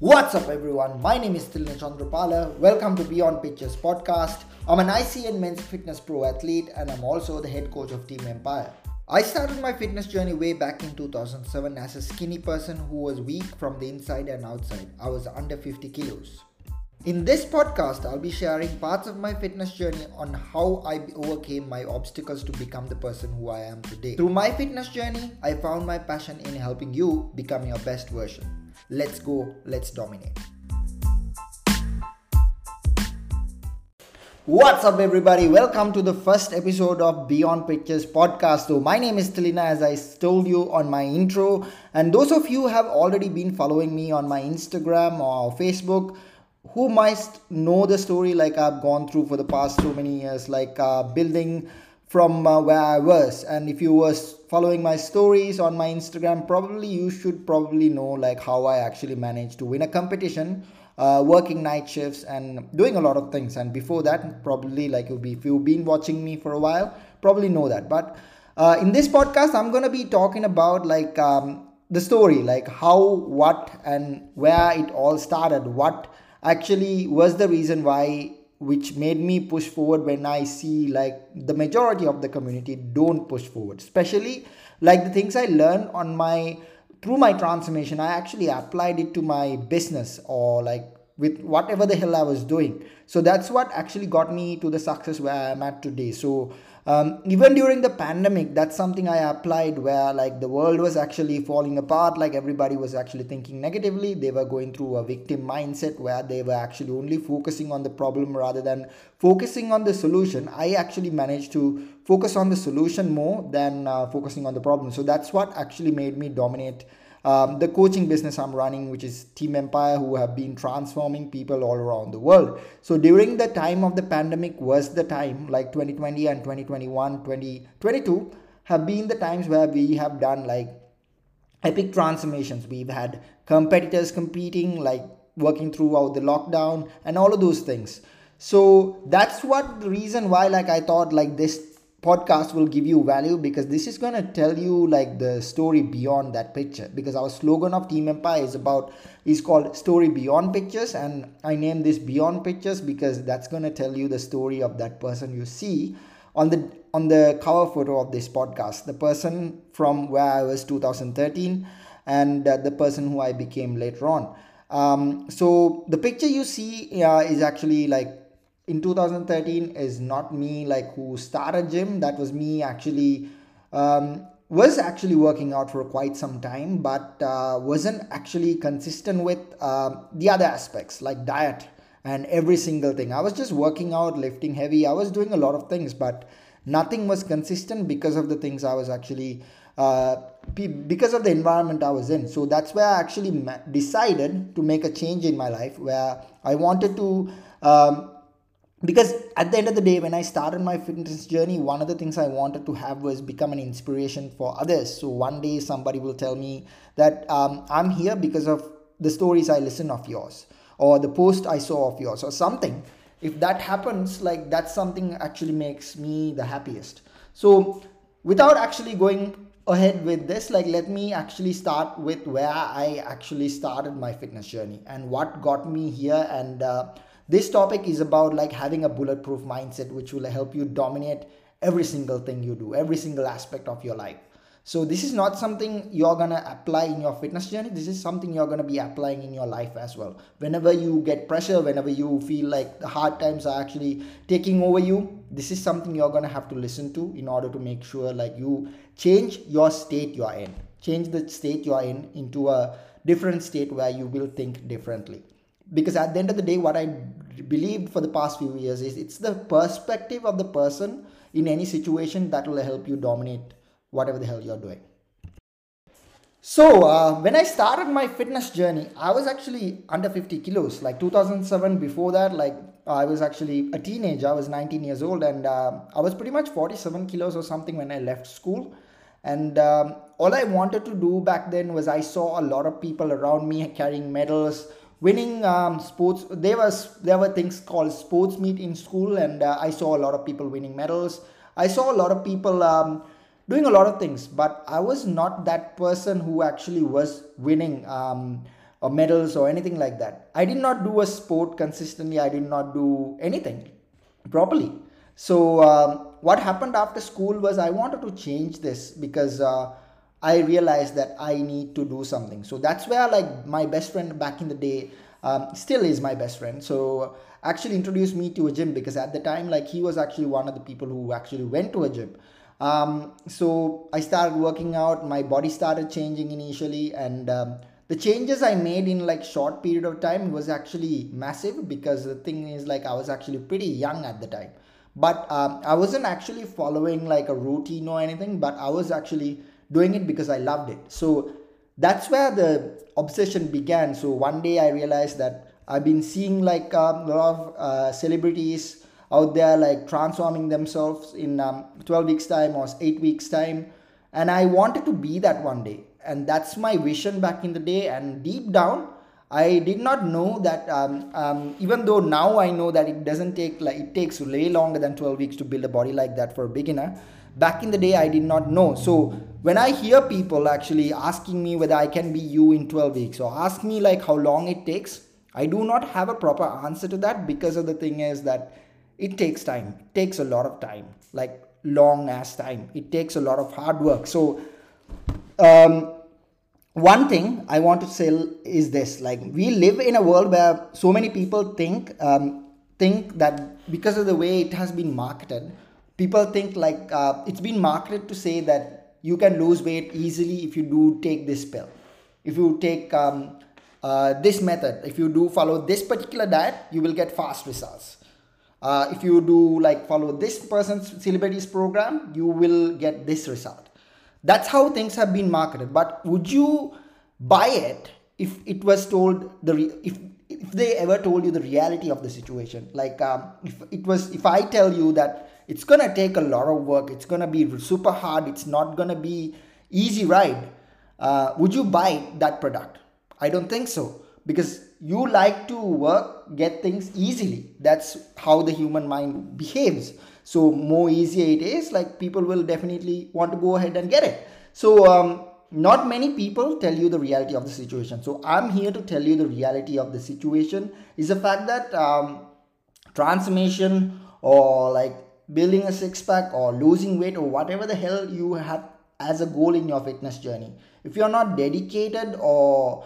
What's up, everyone? My name is Tilna Chandrapala. Welcome to Beyond Pictures podcast. I'm an ICN Men's Fitness Pro athlete and I'm also the head coach of Team Empire. I started my fitness journey way back in 2007 as a skinny person who was weak from the inside and outside. I was under 50 kilos. In this podcast, I'll be sharing parts of my fitness journey on how I overcame my obstacles to become the person who I am today. Through my fitness journey, I found my passion in helping you become your best version. Let's go, let's dominate. What's up, everybody? Welcome to the first episode of Beyond Pictures podcast. So, my name is Tilina, as I told you on my intro, and those of you have already been following me on my Instagram or Facebook who might know the story like I've gone through for the past so many years, like uh, building from uh, where I was. And if you was following my stories on my Instagram, probably you should probably know like how I actually managed to win a competition, uh, working night shifts and doing a lot of things. And before that, probably like be if you've been watching me for a while, probably know that. But uh, in this podcast, I'm gonna be talking about like um, the story, like how, what, and where it all started. What actually was the reason why which made me push forward when I see like the majority of the community don't push forward. Especially like the things I learned on my through my transformation, I actually applied it to my business or like with whatever the hell I was doing. So that's what actually got me to the success where I'm at today. So um, even during the pandemic that's something i applied where like the world was actually falling apart like everybody was actually thinking negatively they were going through a victim mindset where they were actually only focusing on the problem rather than focusing on the solution i actually managed to focus on the solution more than uh, focusing on the problem so that's what actually made me dominate um, the coaching business I'm running, which is Team Empire, who have been transforming people all around the world. So during the time of the pandemic was the time, like 2020 and 2021, 2022 have been the times where we have done like epic transformations. We've had competitors competing, like working throughout the lockdown and all of those things. So that's what the reason why like I thought like this podcast will give you value because this is going to tell you like the story beyond that picture. Because our slogan of team empire is about is called story beyond pictures and i name this beyond pictures because that's going to tell you the story of that person you see on the on the cover photo of this podcast. The person from where i was 2013 and uh, the person who i became later on. Um, so the picture you see uh, is actually like in 2013 is not me like who started gym. That was me actually um, was actually working out for quite some time but uh, wasn't actually consistent with uh, the other aspects like diet and every single thing. I was just working out lifting heavy. I was doing a lot of things but nothing was consistent because of the things i was actually uh, because of the environment i was in. So that's where i actually decided to make a change in my life where i wanted to um, because at the end of the day when i started my fitness journey one of the things i wanted to have was become an inspiration for others. So one day somebody will tell me that um, i'm here because of the stories i listen of yours or the post i saw of yours or something. If that happens like that's something actually makes me the happiest. So without actually going ahead with this like let me actually start with where i actually started my fitness journey and what got me here and uh, this topic is about like having a bulletproof mindset which will help you dominate every single thing you do every single aspect of your life. So this is not something you're gonna apply in your fitness journey. This is something you're gonna be applying in your life as well. Whenever you get pressure whenever you feel like the hard times are actually taking over you this is something you're gonna have to listen to in order to make sure like you change your state you're in. Change the state you're in into a different state where you will think differently because at the end of the day what i believed for the past few years is it's the perspective of the person in any situation that will help you dominate whatever the hell you're doing. So uh, when i started my fitness journey i was actually under 50 kilos. Like 2007 before that like i was actually a teenager. I was 19 years old and uh, i was pretty much 47 kilos or something when i left school. And um, all i wanted to do back then was i saw a lot of people around me carrying medals winning um, sports there was there were things called sports meet in school and uh, i saw a lot of people winning medals i saw a lot of people um, doing a lot of things but i was not that person who actually was winning um, or medals or anything like that. I did not do a sport consistently. I did not do anything properly. So um, what happened after school was I wanted to change this because uh, I realized that I need to do something. So that's where like my best friend back in the day um, still is my best friend. So actually introduced me to a gym because at the time like he was actually one of the people who actually went to a gym. Um, so I started working out. My body started changing initially and um, the changes i made in like short period of time was actually massive because the thing is like i was actually pretty young at the time but um, i wasn't actually following like a routine or anything but i was actually doing it because i loved it. So that's where the obsession began. So one day i realized that i've been seeing like um, a lot of uh, celebrities out there like transforming themselves in um, 12 weeks time or 8 weeks time. And i wanted to be that one day. And that's my vision back in the day. And deep down i did not know that um, um, even though now i know that it doesn't take like it takes way longer than 12 weeks to build a body like that for a beginner back in the day i did not know. So when i hear people actually asking me whether i can be you in 12 weeks or ask me like how long it takes i do not have a proper answer to that because of the thing is that it takes time. It takes a lot of time like long ass time. It takes a lot of hard work. So um, one thing I want to say is this: like we live in a world where so many people think um, think that because of the way it has been marketed, people think like uh, it's been marketed to say that you can lose weight easily if you do take this pill, if you take um, uh, this method, if you do follow this particular diet, you will get fast results. Uh, if you do like follow this person's celebrities program, you will get this result that's how things have been marketed. But would you buy it if it was told the re- if if they ever told you the reality of the situation? Like um, if it was if I tell you that it's gonna take a lot of work, it's gonna be super hard, it's not gonna be easy ride. Uh, would you buy that product? I don't think so because you like to work get things easily that's how the human mind behaves so more easier it is like people will definitely want to go ahead and get it. So um, not many people tell you the reality of the situation. So i'm here to tell you the reality of the situation is the fact that um, transformation or like building a six pack or losing weight or whatever the hell you have as a goal in your fitness journey. If you're not dedicated or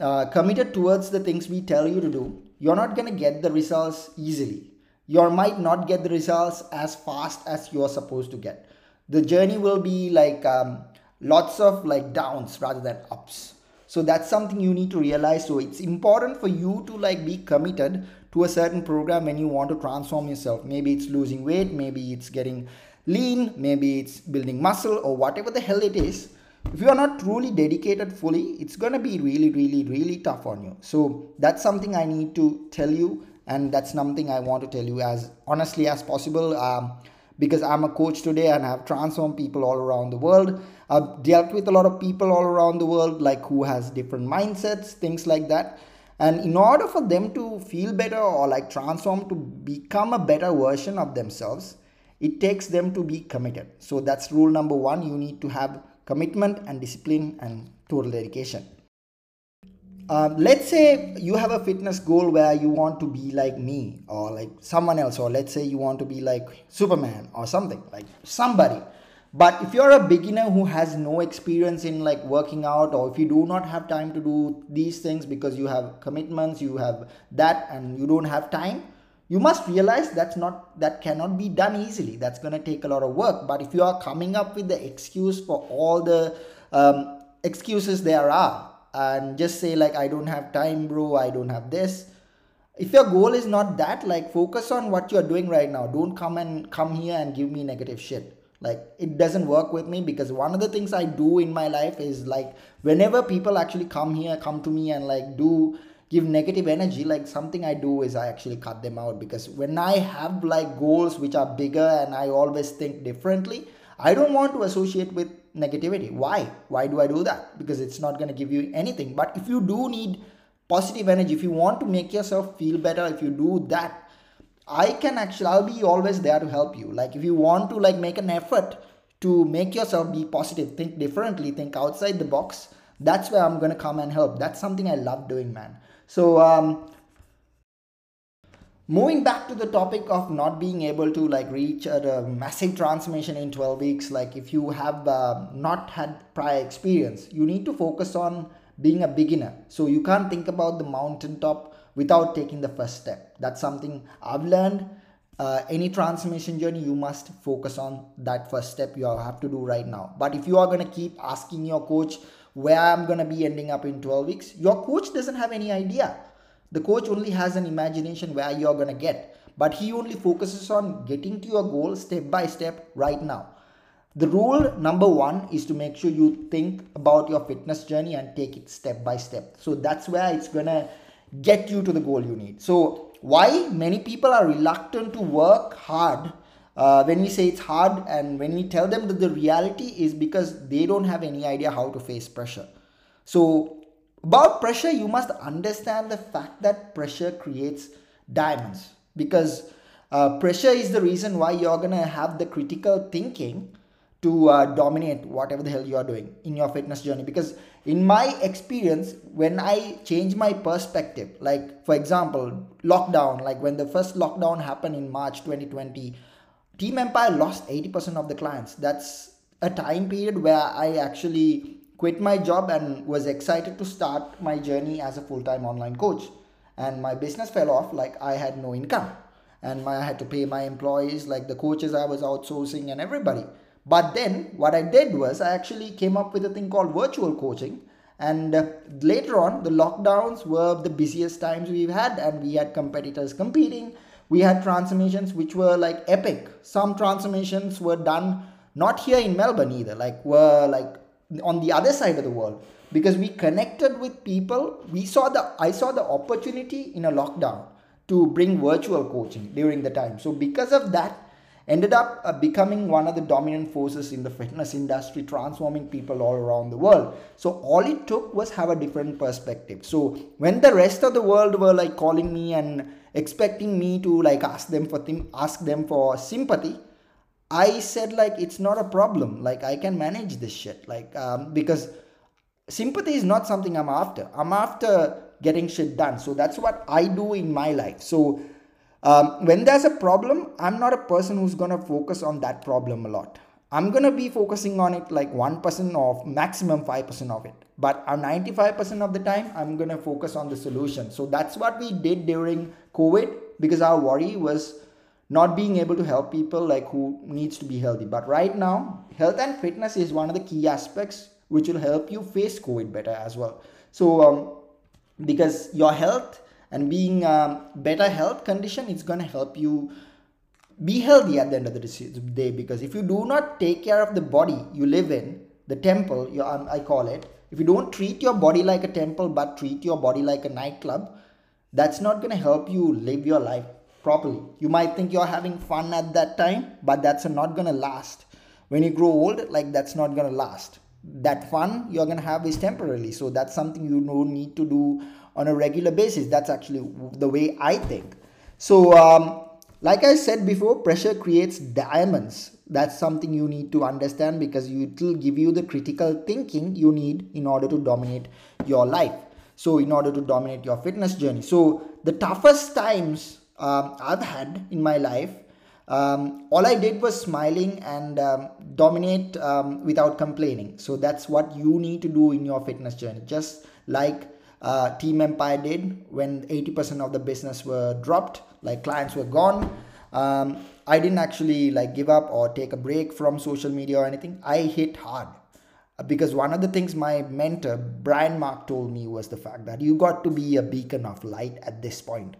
uh, committed towards the things we tell you to do you're not going to get the results easily you might not get the results as fast as you're supposed to get. The journey will be like um, lots of like downs rather than ups. So that's something you need to realize. So it's important for you to like be committed to a certain program when you want to transform yourself. Maybe it's losing weight maybe it's getting lean maybe it's building muscle or whatever the hell it is. If you are not truly dedicated fully it's going to be really really really tough on you. So that's something i need to tell you and that's something i want to tell you as honestly as possible um, because i'm a coach today and i've transformed people all around the world. I've dealt with a lot of people all around the world like who has different mindsets things like that. And in order for them to feel better or like transform to become a better version of themselves it takes them to be committed. So that's rule number one. You need to have commitment and discipline and total dedication uh, let's say you have a fitness goal where you want to be like me or like someone else or let's say you want to be like superman or something like somebody. But if you're a beginner who has no experience in like working out or if you do not have time to do these things because you have commitments you have that and you don't have time you must realize that's not that cannot be done easily. That's going to take a lot of work. But if you are coming up with the excuse for all the um, excuses there are and just say like i don't have time bro. I don't have this. If your goal is not that like focus on what you're doing right now. Don't come and come here and give me negative shit. Like it doesn't work with me because one of the things i do in my life is like whenever people actually come here come to me and like do give negative energy like something i do is i actually cut them out because when i have like goals which are bigger and i always think differently i don't want to associate with negativity. Why? Why do i do that? Because it's not going to give you anything. But if you do need positive energy if you want to make yourself feel better if you do that i can actually i'll be always there to help you. Like if you want to like make an effort to make yourself be positive think differently think outside the box that's where i'm going to come and help. That's something i love doing man. So um, moving back to the topic of not being able to like reach a, massive transformation in 12 weeks like if you have uh, not had prior experience you need to focus on being a beginner. So you can't think about the mountaintop without taking the first step. That's something i've learned. Uh, any transformation journey you must focus on that first step you have to do right now. But if you are going to keep asking your coach where i'm going to be ending up in 12 weeks? Your coach doesn't have any idea the coach only has an imagination where you're going to get, but he only focuses on getting to your goal step by step right now. The rule number one is to make sure you think about your fitness journey and take it step by step. So that's where it's to get you to the goal you need. So, why many people are reluctant to work hard uh, when we say it's hard and when we tell them that the reality is because they don't have any idea how to face pressure. So, about pressure, you must understand the fact that pressure creates diamonds. Because uh, pressure is the reason why you're gonna have the critical thinking to uh, dominate whatever the hell you are doing in your fitness journey. Because in my experience when i change my perspective like for example lockdown like when the first lockdown happened in march 2020 team empire lost 80% of the clients. That's a time period where i actually quit my job and was excited to start my journey as a full-time online coach. And my business fell off like i had no income. And my, i had to pay my employees like the coaches i was outsourcing and everybody. But then what i did was i actually came up with a thing called virtual coaching. And uh, later on the lockdowns were the busiest times we've had and we had competitors competing. We had transformations which were like epic. Some transformations were done not here in melbourne either like were like on the other side of the world. Because we connected with people we saw the i saw the opportunity in a lockdown to bring virtual coaching during the time. So because of that ended up uh, becoming one of the dominant forces in the fitness industry transforming people all around the world. So all it took was have a different perspective. So when the rest of the world were like calling me and expecting me to like ask them for th- ask them for sympathy I said like it's not a problem. Like I can manage this shit. Like um, because sympathy is not something I'm after. I'm after getting shit done. So that's what I do in my life. So um, when there's a problem, I'm not a person who's gonna focus on that problem a lot. I'm gonna be focusing on it like one percent of maximum five percent of it. But 95% of the time, I'm gonna focus on the solution. So that's what we did during COVID because our worry was not being able to help people like who needs to be healthy. But right now health and fitness is one of the key aspects which will help you face covid better as well. So um, because your health and being um, better health condition is going to help you be healthy at the end of the day. Because if you do not take care of the body you live in the temple um, i call it if you don't treat your body like a temple but treat your body like a nightclub that's not going to help you live your life properly. You might think you're having fun at that time, but that's not gonna last. When you grow old, like that's not gonna last. That fun you're gonna have is temporarily. So that's something you don't need to do on a regular basis. That's actually the way I think. So, um, like I said before, pressure creates diamonds. That's something you need to understand because it will give you the critical thinking you need in order to dominate your life. So, in order to dominate your fitness journey. So, the toughest times um, I've had in my life. Um, all I did was smiling and um, dominate um, without complaining. So that's what you need to do in your fitness journey. Just like uh, Team Empire did when 80% of the business were dropped, like clients were gone. Um, I didn't actually like give up or take a break from social media or anything. I hit hard because one of the things my mentor Brian Mark told me was the fact that you got to be a beacon of light at this point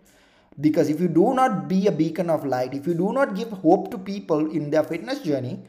because if you do not be a beacon of light if you do not give hope to people in their fitness journey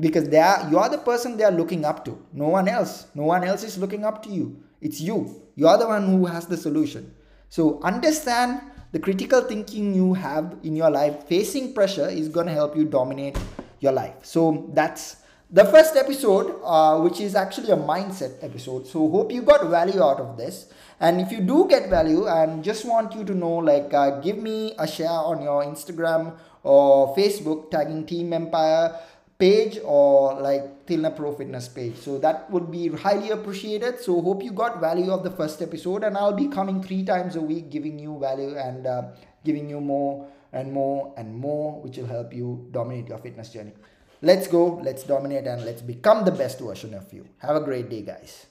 because they are you are the person they are looking up to. No one else. No one else is looking up to you. It's you. You are the one who has the solution. So understand the critical thinking you have in your life. Facing pressure is going to help you dominate your life. So that's the first episode uh, which is actually a mindset episode so hope you got value out of this. And if you do get value and just want you to know like uh, give me a share on your instagram or facebook tagging team empire page or like tilna pro fitness page. So that would be highly appreciated. So hope you got value of the first episode and i'll be coming three times a week giving you value and uh, giving you more and more and more which will help you dominate your fitness journey. Let's go, let's dominate, and let's become the best version of you. Have a great day, guys.